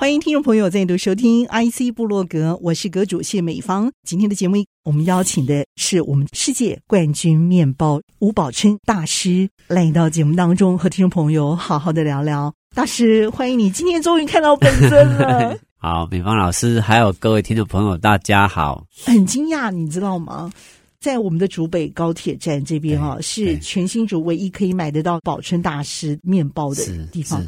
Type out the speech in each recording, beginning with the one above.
欢迎听众朋友再度收听 IC 部落格，我是阁主谢美芳。今天的节目，我们邀请的是我们世界冠军面包吴宝春大师来到节目当中，和听众朋友好好的聊聊。大师，欢迎你，今天终于看到本尊了。好，美芳老师，还有各位听众朋友，大家好。很惊讶，你知道吗？在我们的竹北高铁站这边啊，是全新竹唯一可以买得到宝春大师面包的地方。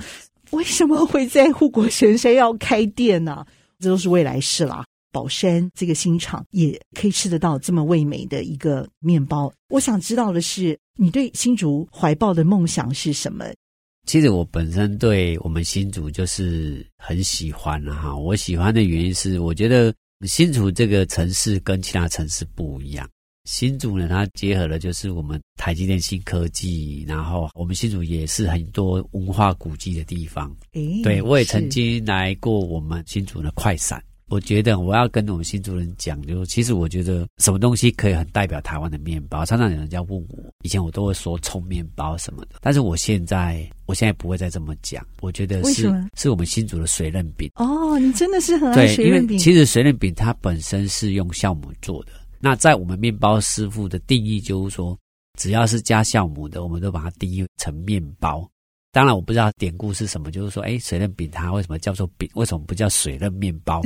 为什么会在护国神山要开店呢？这都是未来事啦。宝山这个新厂也可以吃得到这么味美的一个面包。我想知道的是，你对新竹怀抱的梦想是什么？其实我本身对我们新竹就是很喜欢哈。我喜欢的原因是，我觉得新竹这个城市跟其他城市不一样。新竹呢，它结合了就是我们台积电新科技，然后我们新竹也是很多文化古迹的地方。诶，对，我也曾经来过我们新竹的快闪。我觉得我要跟我们新竹人讲，就是其实我觉得什么东西可以很代表台湾的面包。常常有人家问我，以前我都会说葱面包什么的，但是我现在我现在不会再这么讲。我觉得是是我们新竹的水润饼。哦，你真的是很爱水润饼。对，因为其实水润饼它本身是用酵母做的。那在我们面包师傅的定义，就是说，只要是加酵母的，我们都把它定义成面包。当然，我不知道典故是什么，就是说，哎，水润饼它为什么叫做饼？为什么不叫水润面包？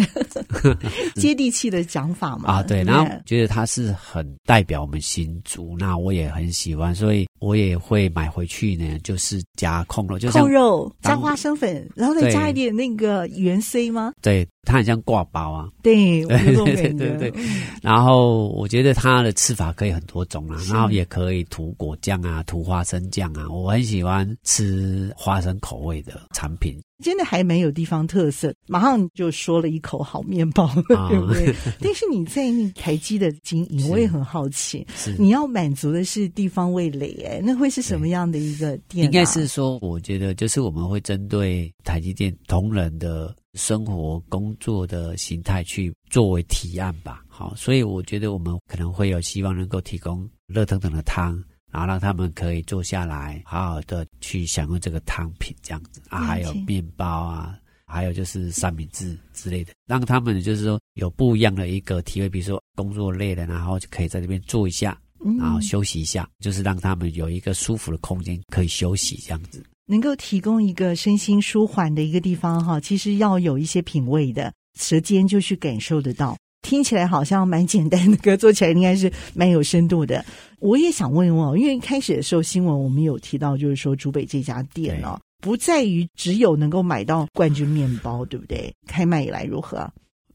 接地气的讲法嘛。啊，对。然后觉得它是很代表我们新竹，那我也很喜欢，所以我也会买回去呢，就是加控肉，就是控肉加花生粉，然后再加一点那个原 C 吗？对。它很像挂包啊，对，对对对对。然后我觉得它的吃法可以很多种啊，然后也可以涂果酱啊，涂花生酱啊。我很喜欢吃花生口味的产品，真的还蛮有地方特色。马上就说了一口好面包，哦、对不对？但是你在那台积的经营，我也很好奇，你要满足的是地方味蕾，哎，那会是什么样的一个店、啊？应该是说，我觉得就是我们会针对台积电同仁的。生活工作的形态去作为提案吧，好，所以我觉得我们可能会有希望能够提供热腾腾的汤，然后让他们可以坐下来好好的去享用这个汤品，这样子。啊，还有面包啊，还有就是三明治之类的，让他们就是说有不一样的一个体会，比如说工作累了，然后就可以在这边坐一下，然后休息一下，就是让他们有一个舒服的空间可以休息这样子。能够提供一个身心舒缓的一个地方哈，其实要有一些品味的，舌尖就去感受得到。听起来好像蛮简单的，歌做起来应该是蛮有深度的。我也想问问哦，因为一开始的时候新闻我们有提到，就是说竹北这家店哦，不在于只有能够买到冠军面包，对不对？开卖以来如何？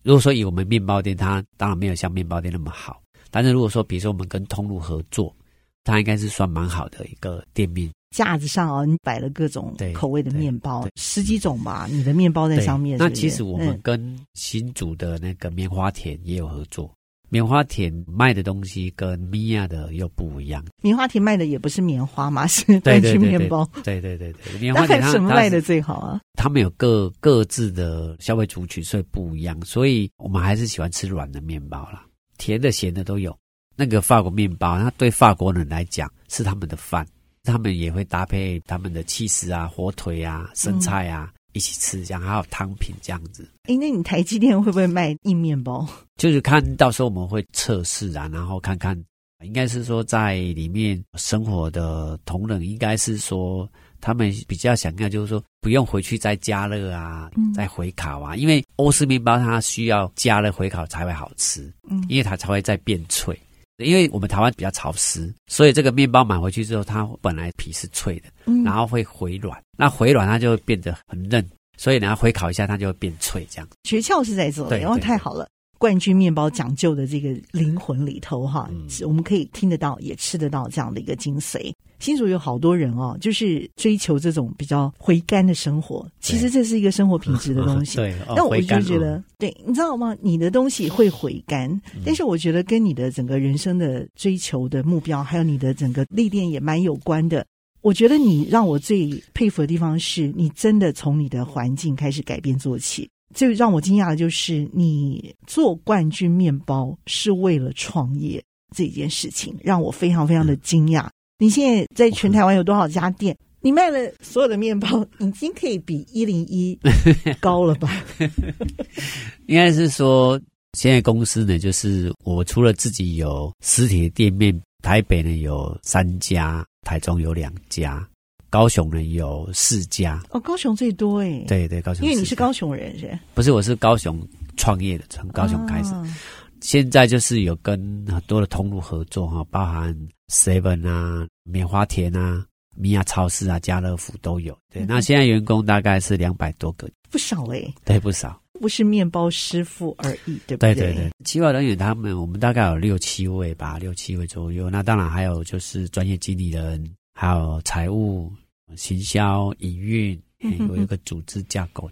如果说以我们面包店，它当然没有像面包店那么好，但是如果说比如说我们跟通路合作，它应该是算蛮好的一个店面。架子上啊，你摆了各种口味的面包，十几种吧。你的面包在上面？那其实我们跟新竹的那个棉花田也有合作。嗯、棉花田卖的东西跟米娅的又不一样。棉花田卖的也不是棉花嘛，是冠军面包。对对对对，棉花田什么卖的最好啊？他们有各各自的消费族群，所以不一样。所以我们还是喜欢吃软的面包啦，甜的、咸的都有。那个法国面包，它对法国人来讲是他们的饭。他们也会搭配他们的起司啊、火腿啊、生菜啊、嗯、一起吃，这样还有汤品这样子。哎，那你台积电会不会卖硬面包？就是看到时候我们会测试啊，然后看看，应该是说在里面生活的同仁，应该是说他们比较想要，就是说不用回去再加热啊、嗯、再回烤啊，因为欧式面包它需要加热回烤才会好吃，嗯，因为它才会再变脆。因为我们台湾比较潮湿，所以这个面包买回去之后，它本来皮是脆的，嗯，然后会回软，那回软它就会变得很嫩，所以然后回烤一下，它就会变脆，这样。诀窍是在这里，哦太好了。冠军面包讲究的这个灵魂里头哈，嗯、我们可以听得到，也吃得到这样的一个精髓。新竹有好多人哦，就是追求这种比较回甘的生活。其实这是一个生活品质的东西。对，但我就觉得，对，你知道吗？你的东西会回甘，但是我觉得跟你的整个人生的追求的目标，还有你的整个历练也蛮有关的。我觉得你让我最佩服的地方是你真的从你的环境开始改变做起。最让我惊讶的就是你做冠军面包是为了创业这件事情，让我非常非常的惊讶。你现在在全台湾有多少家店？你卖了所有的面包，已经可以比一零一高了吧？应该是说，现在公司呢，就是我除了自己有实体的店面，台北呢有三家，台中有两家，高雄呢有四家。哦，高雄最多哎。对对，高雄。因为你是高雄人是？不是，我是高雄创业的，从高雄开始。哦现在就是有跟很多的通路合作哈，包含 Seven 啊、棉花田啊、米亚超市啊、家乐福都有。对，那现在员工大概是两百多个，不少哎、欸。对，不少，不是面包师傅而已，对不对？对对对，企划人员他们，我们大概有六七位吧，六七位左右。那当然还有就是专业经理人，还有财务、行销、营运，有一个组织架构。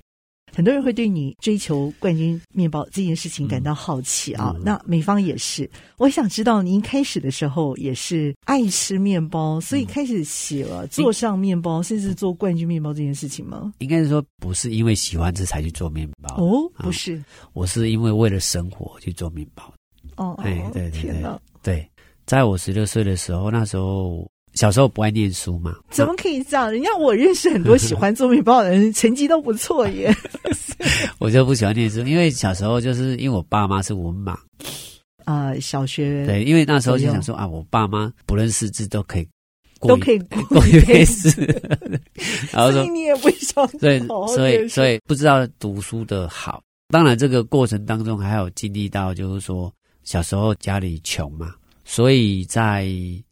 很多人会对你追求冠军面包这件事情感到好奇啊，嗯、那美方也是。我想知道，您开始的时候也是爱吃面包，所以开始写了做上面包，嗯、甚至做冠军面包这件事情吗？应该是说，不是因为喜欢吃才去做面包哦，不是，我是因为为了生活去做面包。哦，哎，对对对，对，在我十六岁的时候，那时候。小时候不爱念书嘛？怎么可以这样？人家我认识很多喜欢做面包的人，成绩都不错耶。我就不喜欢念书，因为小时候就是因为我爸妈是文盲啊、呃，小学对，因为那时候就想说啊，我爸妈不认识字都可以，都可以过一 辈子。然后说你也不想，所以所以所以不知道读书的好。当然，这个过程当中还有经历到，就是说小时候家里穷嘛，所以在。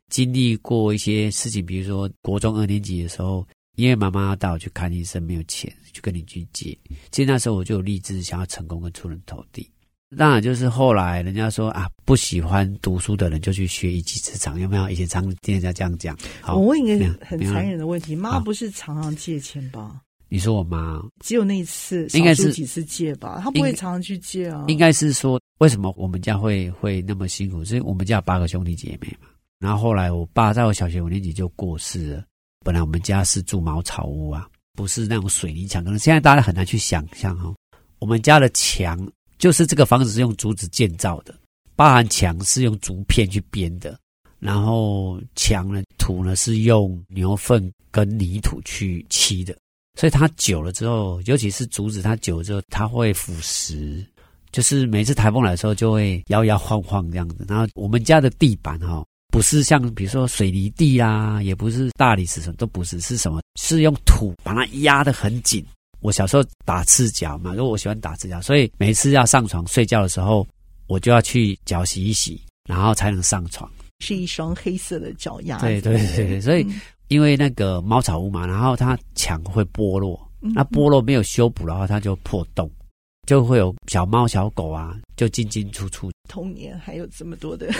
经历过一些事情，比如说国中二年级的时候，因为妈妈要带我去看医生，没有钱，就跟你去借。其实那时候我就有立志想要成功跟出人头地。当然，就是后来人家说啊，不喜欢读书的人就去学一技之长，有没有？以前常听人家这样讲。好，我问一个很残忍的问题：妈不是常常借钱吧？你说我妈只有那一次，应该是几次借吧？她不会常常去借啊。应该是说，为什么我们家会会那么辛苦？是我们家有八个兄弟姐妹嘛。然后后来，我爸在我小学五年级就过世了。本来我们家是住茅草屋啊，不是那种水泥墙。可能现在大家很难去想象哦。我们家的墙就是这个房子是用竹子建造的，包含墙是用竹片去编的，然后墙呢土呢是用牛粪跟泥土去砌的。所以它久了之后，尤其是竹子，它久了之后它会腐蚀，就是每次台风来的时候就会摇摇晃晃这样子。然后我们家的地板哈。不是像比如说水泥地啊，也不是大理石什么，都不是，是什么？是用土把它压得很紧。我小时候打赤脚嘛，因为我喜欢打赤脚，所以每次要上床睡觉的时候，我就要去脚洗一洗，然后才能上床。是一双黑色的脚丫。对对对对，所以因为那个猫草屋嘛，然后它墙会剥落，那剥落没有修补的话，它就破洞，就会有小猫小狗啊，就进进出出。童年还有这么多的。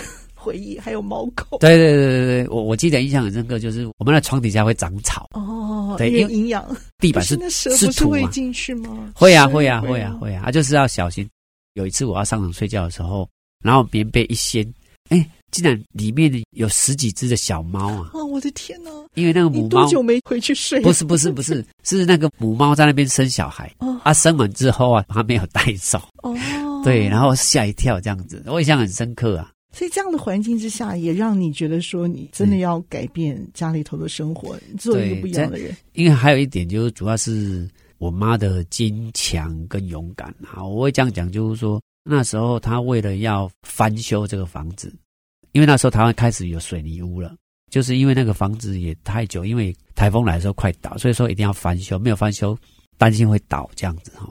回忆还有猫狗，对对对对对，我我记得印象很深刻，就是我们的床底下会长草哦，对，因为营养，地板是是土会进去吗？会啊会啊会啊会啊，啊就是要小心。有一次我要上床睡觉的时候，然后棉被一掀，哎，竟然里面有十几只的小猫啊！啊，我的天哪！因为那个母猫多久没回去睡？不是不是不是，是那个母猫在那边生小孩，哦啊，生完之后啊，它没有带走哦，对，然后吓一跳这样子，我印象很深刻啊。所以这样的环境之下，也让你觉得说，你真的要改变家里头的生活，嗯、做一个不一样的人。因为还有一点，就是主要是我妈的坚强跟勇敢啊。我会这样讲，就是说那时候她为了要翻修这个房子，因为那时候台湾开始有水泥屋了，就是因为那个房子也太久，因为台风来的时候快倒，所以说一定要翻修，没有翻修担心会倒这样子哈。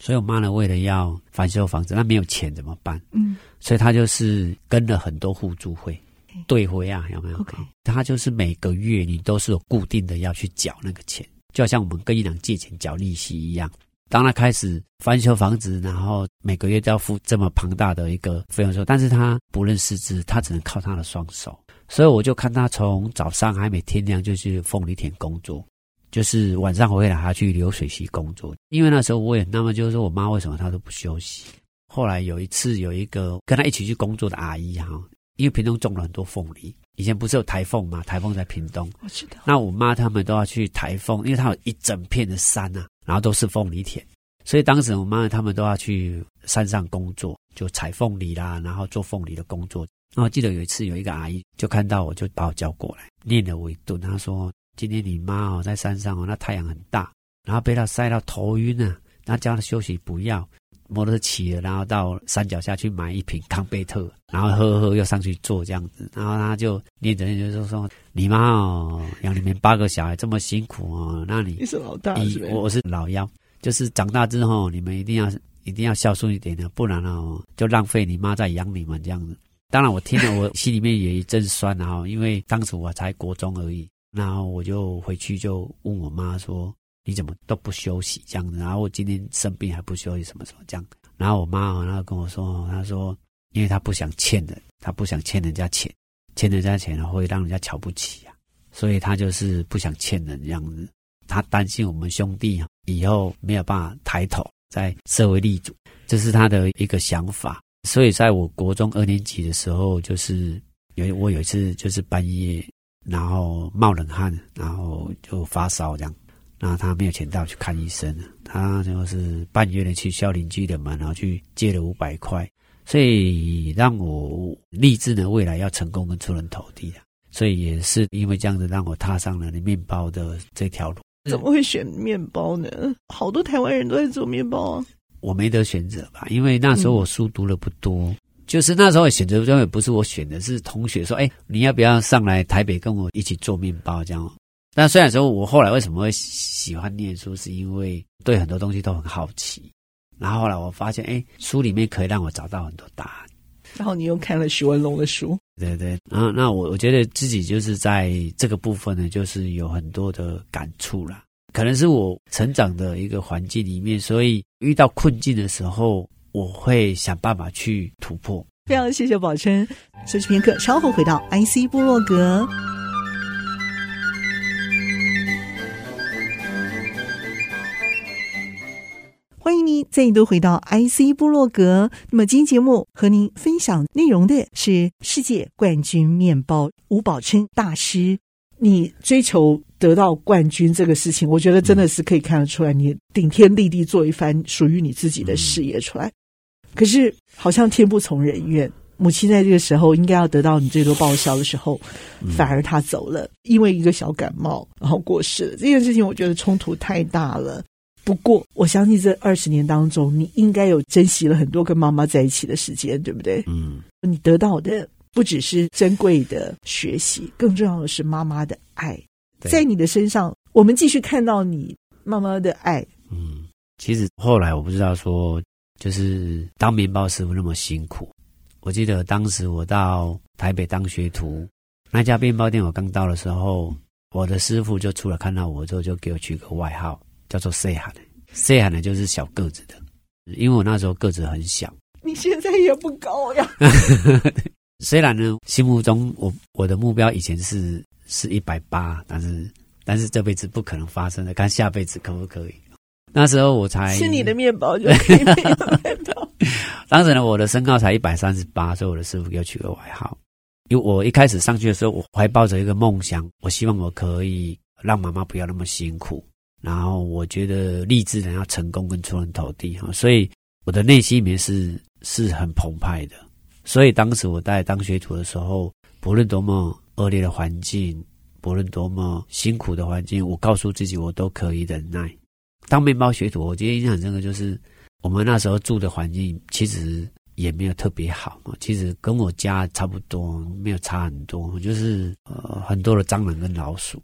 所以我妈呢，为了要翻修房子，那没有钱怎么办？嗯，所以她就是跟了很多互助会，对会啊，有没有？OK，她就是每个月你都是有固定的要去缴那个钱，就好像我们跟银行借钱缴利息一样。当他开始翻修房子，然后每个月都要付这么庞大的一个费用的时候，但是他不认识字，他只能靠他的双手。所以我就看他从早上还没天亮就去凤梨田工作，就是晚上回来还去流水席工作。因为那时候我也那么就是说我妈为什么她都不休息。后来有一次有一个跟她一起去工作的阿姨哈，因为屏东种了很多凤梨，以前不是有台风嘛？台风在屏东，我知道。那我妈他们都要去台风，因为它有一整片的山啊，然后都是凤梨田，所以当时我妈他们都要去山上工作，就采凤梨啦，然后做凤梨的工作。然后记得有一次，有一个阿姨就看到我，就把我叫过来，念了我一顿。她说：“今天你妈哦，在山上哦，那太阳很大，然后被她晒到头晕了。然后叫她休息，不要摩托车骑了，然后到山脚下去买一瓶康贝特，然后喝喝，又上去做这样子。然后她就念着念着就说：你妈哦，养你们八个小孩这么辛苦哦，那你你是老大，是我我是老幺，就是长大之后你们一定要一定要孝顺一点的，不然哦就浪费你妈在养你们这样子。”当然，我听了，我心里面也一阵酸，然后因为当时我才国中而已，然后我就回去就问我妈说：“你怎么都不休息这样子？然后我今天生病还不休息，什么什么这样？”然后我妈然后跟我说：“她说，因为她不想欠人，她不想欠人家钱，欠人家钱会让人家瞧不起啊，所以她就是不想欠人这样子。她担心我们兄弟以后没有办法抬头在社会立足，这是她的一个想法。”所以，在我国中二年级的时候，就是有我有一次就是半夜，然后冒冷汗，然后就发烧这样，然后他没有钱带我去看医生，他就是半夜的去敲邻居的门，然后去借了五百块，所以让我立志呢未来要成功跟出人头地啊。所以也是因为这样子，让我踏上了面包的这条路。怎么会选面包呢？好多台湾人都在做面包啊。我没得选择吧，因为那时候我书读的不多，嗯、就是那时候选择专业不是我选的，是同学说：“哎，你要不要上来台北跟我一起做面包？”这样。但虽然说我后来为什么会喜欢念书，是因为对很多东西都很好奇。然后后来我发现，哎，书里面可以让我找到很多答案。然后你又看了许文龙的书，对对。然后那我我觉得自己就是在这个部分呢，就是有很多的感触啦。可能是我成长的一个环境里面，所以遇到困境的时候，我会想办法去突破。非常谢谢宝琛，休息片刻，稍后回到 IC 部落格。欢迎您再度回到 IC 部落格。那么今天节目和您分享内容的是世界冠军面包吴宝琛大师。你追求得到冠军这个事情，我觉得真的是可以看得出来，你顶天立地做一番属于你自己的事业出来。可是好像天不从人愿，母亲在这个时候应该要得到你最多报销的时候，反而她走了，因为一个小感冒然后过世了。这件事情我觉得冲突太大了。不过我相信这二十年当中，你应该有珍惜了很多跟妈妈在一起的时间，对不对？嗯，你得到的。不只是珍贵的学习，更重要的是妈妈的爱，在你的身上，我们继续看到你妈妈的爱。嗯，其实后来我不知道说，就是当面包师傅那么辛苦。我记得当时我到台北当学徒，那家面包店我刚到的时候，我的师傅就出来看到我之后，就给我取个外号，叫做“细汉”。细汉呢，就是小个子的，因为我那时候个子很小。你现在也不高呀。虽然呢，心目中我我的目标以前是是一百八，但是但是这辈子不可能发生的，看下辈子可不可以？那时候我才吃你的面包就可以面包。当时呢，我的身高才一百三十八，所以我的师傅给我取个外号。因为我一开始上去的时候，我怀抱着一个梦想，我希望我可以让妈妈不要那么辛苦，然后我觉得励志的要成功跟出人头地哈，所以我的内心里面是是很澎湃的。所以当时我在当学徒的时候，不论多么恶劣的环境，不论多么辛苦的环境，我告诉自己我都可以忍耐。当面包学徒，我觉得印象深刻，就是我们那时候住的环境其实也没有特别好，其实跟我家差不多，没有差很多，就是呃很多的蟑螂跟老鼠。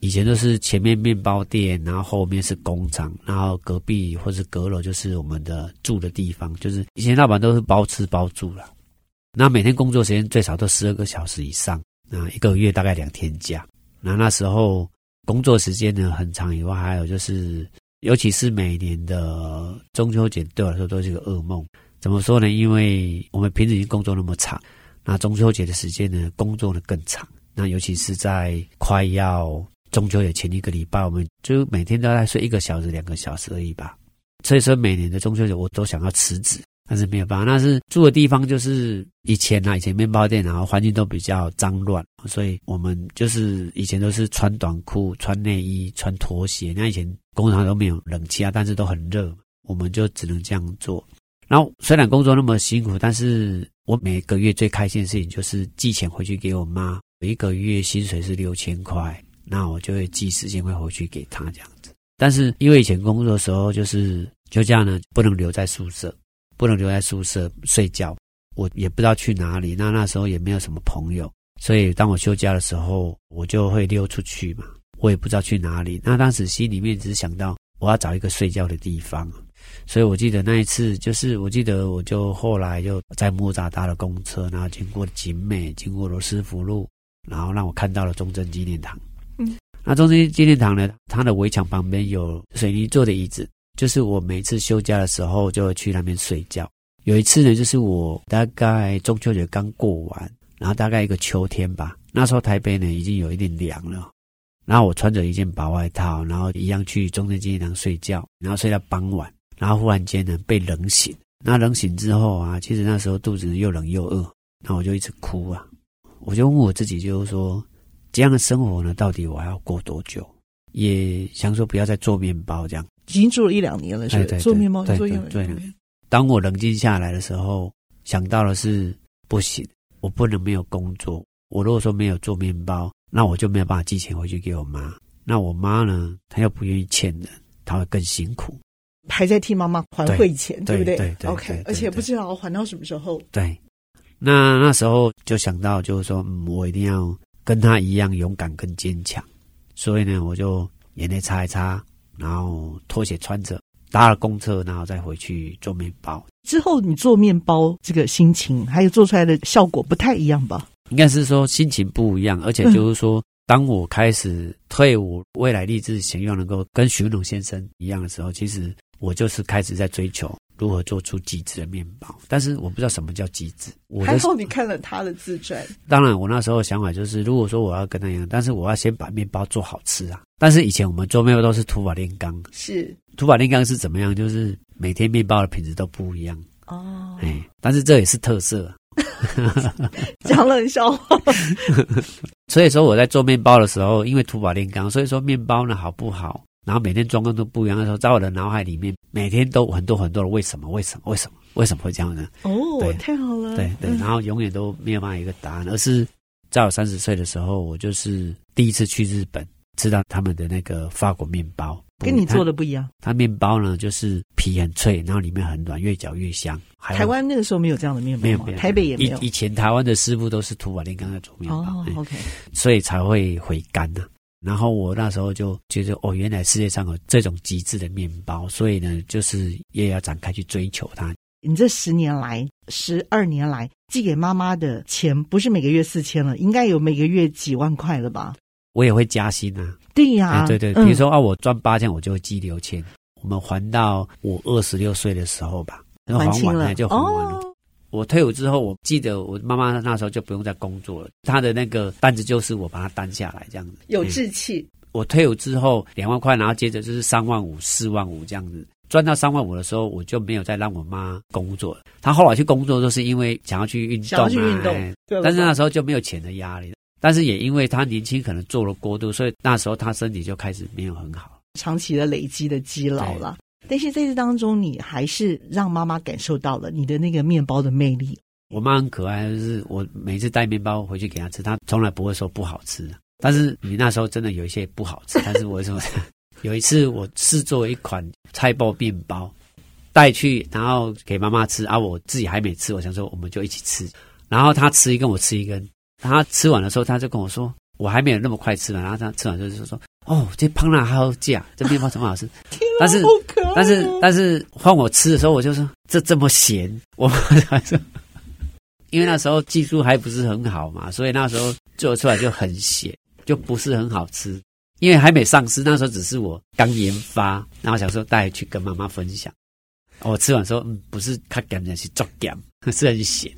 以前都是前面面包店，然后后面是工厂，然后隔壁或是阁楼就是我们的住的地方，就是以前老板都是包吃包住了。那每天工作时间最少都十二个小时以上，那一个月大概两天假。那那时候工作时间呢很长，以外还有就是尤其是每年的中秋节，对我来说都是一个噩梦。怎么说呢？因为我们平时已经工作那么长，那中秋节的时间呢，工作的更长。那尤其是在快要中秋节前一个礼拜，我们就每天都在睡一个小时、两个小时而已吧。所以说，每年的中秋节我都想要辞职。但是没有办法，那是住的地方就是以前啊，以前面包店，然后环境都比较脏乱，所以我们就是以前都是穿短裤、穿内衣、穿拖鞋。那以前工厂都没有冷气啊，但是都很热，我们就只能这样做。然后虽然工作那么辛苦，但是我每个月最开心的事情就是寄钱回去给我妈。我一个月薪水是六千块，那我就会寄四千块回去给她这样子。但是因为以前工作的时候就是就这样呢，不能留在宿舍。不能留在宿舍睡觉，我也不知道去哪里。那那时候也没有什么朋友，所以当我休假的时候，我就会溜出去嘛。我也不知道去哪里。那当时心里面只是想到我要找一个睡觉的地方。所以我记得那一次，就是我记得我就后来就在木栅搭了公车，然后经过景美，经过罗斯福路，然后让我看到了忠贞纪念堂。嗯，那忠贞纪念堂呢，它的围墙旁边有水泥做的椅子。就是我每次休假的时候，就会去那边睡觉。有一次呢，就是我大概中秋节刚过完，然后大概一个秋天吧，那时候台北呢已经有一点凉了。然后我穿着一件薄外套，然后一样去中正纪念堂睡觉，然后睡到傍晚，然后忽然间呢被冷醒。那冷醒之后啊，其实那时候肚子又冷又饿，那我就一直哭啊。我就问我自己，就是说这样的生活呢，到底我还要过多久？也想说不要再做面包这样。已经做了一两年了，是做面包，做一两年。对，当我冷静下来的时候，想到的是不行，我不能没有工作。我如果说没有做面包，那我就没有办法寄钱回去给我妈。那我妈呢，她又不愿意欠人，她会更辛苦，还在替妈妈还汇钱，对，对不对？对，对，OK，而且不知道还到什么时候。对，那那时候就想到，就是说，嗯，我一定要跟她一样勇敢跟坚强。所以呢，我就眼泪擦一擦。然后拖鞋穿着，搭了公车，然后再回去做面包。之后你做面包这个心情，还有做出来的效果不太一样吧？应该是说心情不一样，而且就是说，嗯、当我开始退伍，未来立志想要能够跟徐文龙先生一样的时候，其实我就是开始在追求。如何做出极致的面包？但是我不知道什么叫极致。我还好你看了他的自传。当然，我那时候的想法就是，如果说我要跟他一样，但是我要先把面包做好吃啊。但是以前我们做面包都是土法炼钢，是土法炼钢是怎么样？就是每天面包的品质都不一样哦。哎，但是这也是特色。讲冷笑话。所以说我在做面包的时候，因为土法炼钢，所以说面包呢好不好？然后每天状况都不一样的时候，在我的脑海里面，每天都很多很多的为什么？为什么？为什么？为什么会这样呢？哦，对太好了。对对，然后永远都没有办法一个答案，而是在我三十岁的时候，我就是第一次去日本，吃到他们的那个法国面包，跟你做的不一样。它面包呢，就是皮很脆，然后里面很软，越嚼越香。台湾那个时候没有这样的面包，台北也没有。以以前台湾的师傅都是土法炼钢在做面包。哦，OK，所以才会回甘呢。然后我那时候就觉得，哦，原来世界上有这种极致的面包，所以呢，就是也要展开去追求它。你这十年来、十二年来寄给妈妈的钱，不是每个月四千了，应该有每个月几万块了吧？我也会加薪啊。对呀、啊，对对，比如说、嗯、啊，我赚八千，我就会寄六千。我们还到我二十六岁的时候吧，还完了就还完了。我退伍之后，我记得我妈妈那时候就不用再工作了，她的那个单子就是我把她担下来这样子。有志气。我退伍之后两万块，然后接着就是三万五、四万五这样子。赚到三万五的时候，我就没有再让我妈工作了。她后来去工作都是因为想要去运动、啊，想要去运动。哎、但是那时候就没有钱的压力。但是也因为他年轻，可能做了过度，所以那时候他身体就开始没有很好，长期的累积的积劳了。但是在这当中，你还是让妈妈感受到了你的那个面包的魅力。我妈很可爱，就是我每次带面包回去给她吃，她从来不会说不好吃。但是你那时候真的有一些不好吃，但是我说 有一次我试做一款菜包面包带去，然后给妈妈吃啊，我自己还没吃，我想说我们就一起吃。然后她吃一根，我吃一根。她吃完的时候，他就跟我说，我还没有那么快吃完。然后他吃完就是说。哦，这胖辣好假，这面包怎么好吃？但是，但是，但是换我吃的时候，我就说这这么咸，我 因为那时候技术还不是很好嘛，所以那时候做出来就很咸，就不是很好吃。因为还没上市，那时候只是我刚研发，然后想说带去跟妈妈分享。我吃完说，嗯，不是卡咸的，是作咸，是很咸。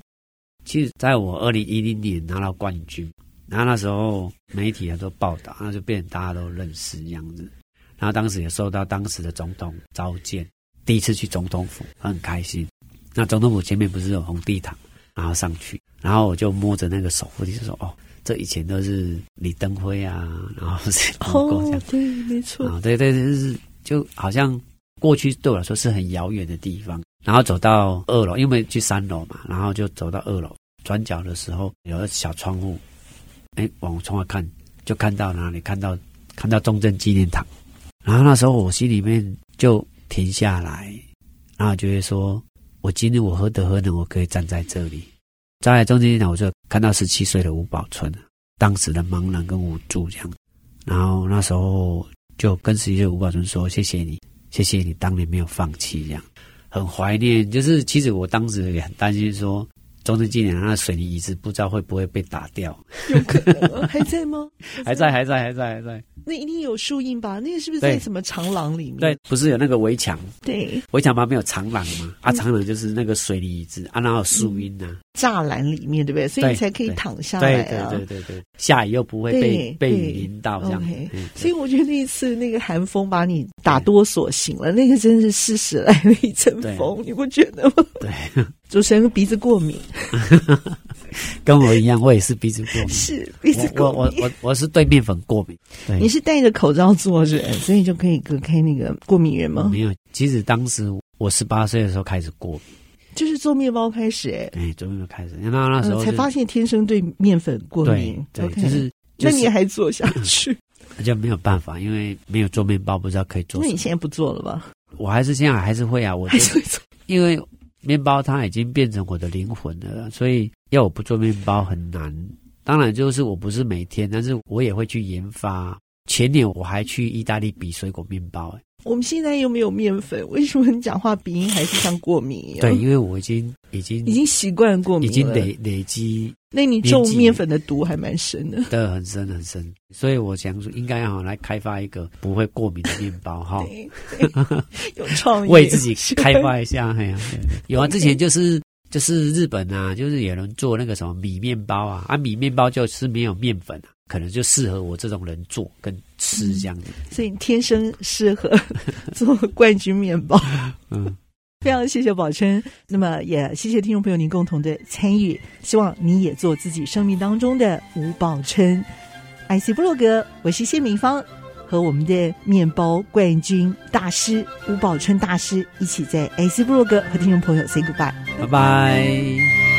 其实，在我二零一零年拿到冠军，然后那时候媒体啊都报道，那就变成大家都认识这样子。然后当时也受到当时的总统召见，第一次去总统府，很开心。那总统府前面不是有红地毯，然后上去，然后我就摸着那个手扶梯就说，哦。这以前都是李登辉啊，然后是哦，对，没错啊，对对对，就是就好像过去对我来说是很遥远的地方。然后走到二楼，因为去三楼嘛，然后就走到二楼转角的时候，有个小窗户，哎，往窗外看，就看到哪里？看到看到中正纪念堂。然后那时候我心里面就停下来，然后就会说，我今天我何德何能，我可以站在这里。站在中间呢，我就看到十七岁的吴宝春，当时的茫然跟无助这样。然后那时候就跟十七岁吴宝春说：“谢谢你，谢谢你当年没有放弃，这样很怀念。就是其实我当时也很担心说。”中正纪念堂那水泥椅子不知道会不会被打掉？有可能还在吗？还在，还在，还在，还在。那一定有树荫吧？那个是不是在什么长廊里面？对，不是有那个围墙？对，围墙旁边有长廊吗？啊，长廊就是那个水泥椅子啊，然后树荫呐，栅栏里面对不对？所以你才可以躺下来啊。对对对对，下雨又不会被被雨淋到这样。所以我觉得那一次那个寒风把你打哆嗦醒了，那个真是适时来了一阵风，你不觉得吗？对。主持人鼻子过敏，跟我一样，我也是鼻子过敏。是鼻子过敏，我我我我是对面粉过敏。对你是戴着口罩做人，所以就可以隔开那个过敏源吗？没有，其实当时我十八岁的时候开始过敏，就是做面包开始哎，哎，做面包开始，那那时候才发现天生对面粉过敏。对，就是那你还做下去？那 就没有办法，因为没有做面包，不知道可以做。那你现在不做了吧？我还是现在还是会啊，我还是会做，因为。面包它已经变成我的灵魂了，所以要我不做面包很难。当然，就是我不是每天，但是我也会去研发。前年我还去意大利比水果面包。我们现在又没有面粉，为什么你讲话鼻音还是像过敏一样？对，因为我已经已经已经习惯过敏了，已经累累积。那你中面粉的毒还蛮深的，对，很深很深。所以我想说，应该要来开发一个不会过敏的面包哈。有创意，为自己开发一下。哎呀，有啊，之前就是就是日本啊，就是有人做那个什么米面包啊，啊，米面包就是没有面粉啊。可能就适合我这种人做跟吃这样子，嗯，所以你天生适合 做冠军面包。嗯，非常谢谢宝琛，那么也谢谢听众朋友您共同的参与，希望你也做自己生命当中的吴宝琛。IC 部落格，我是谢敏芳，和我们的面包冠军大师吴宝琛大师一起在 IC 部落格和听众朋友 say goodbye，拜拜。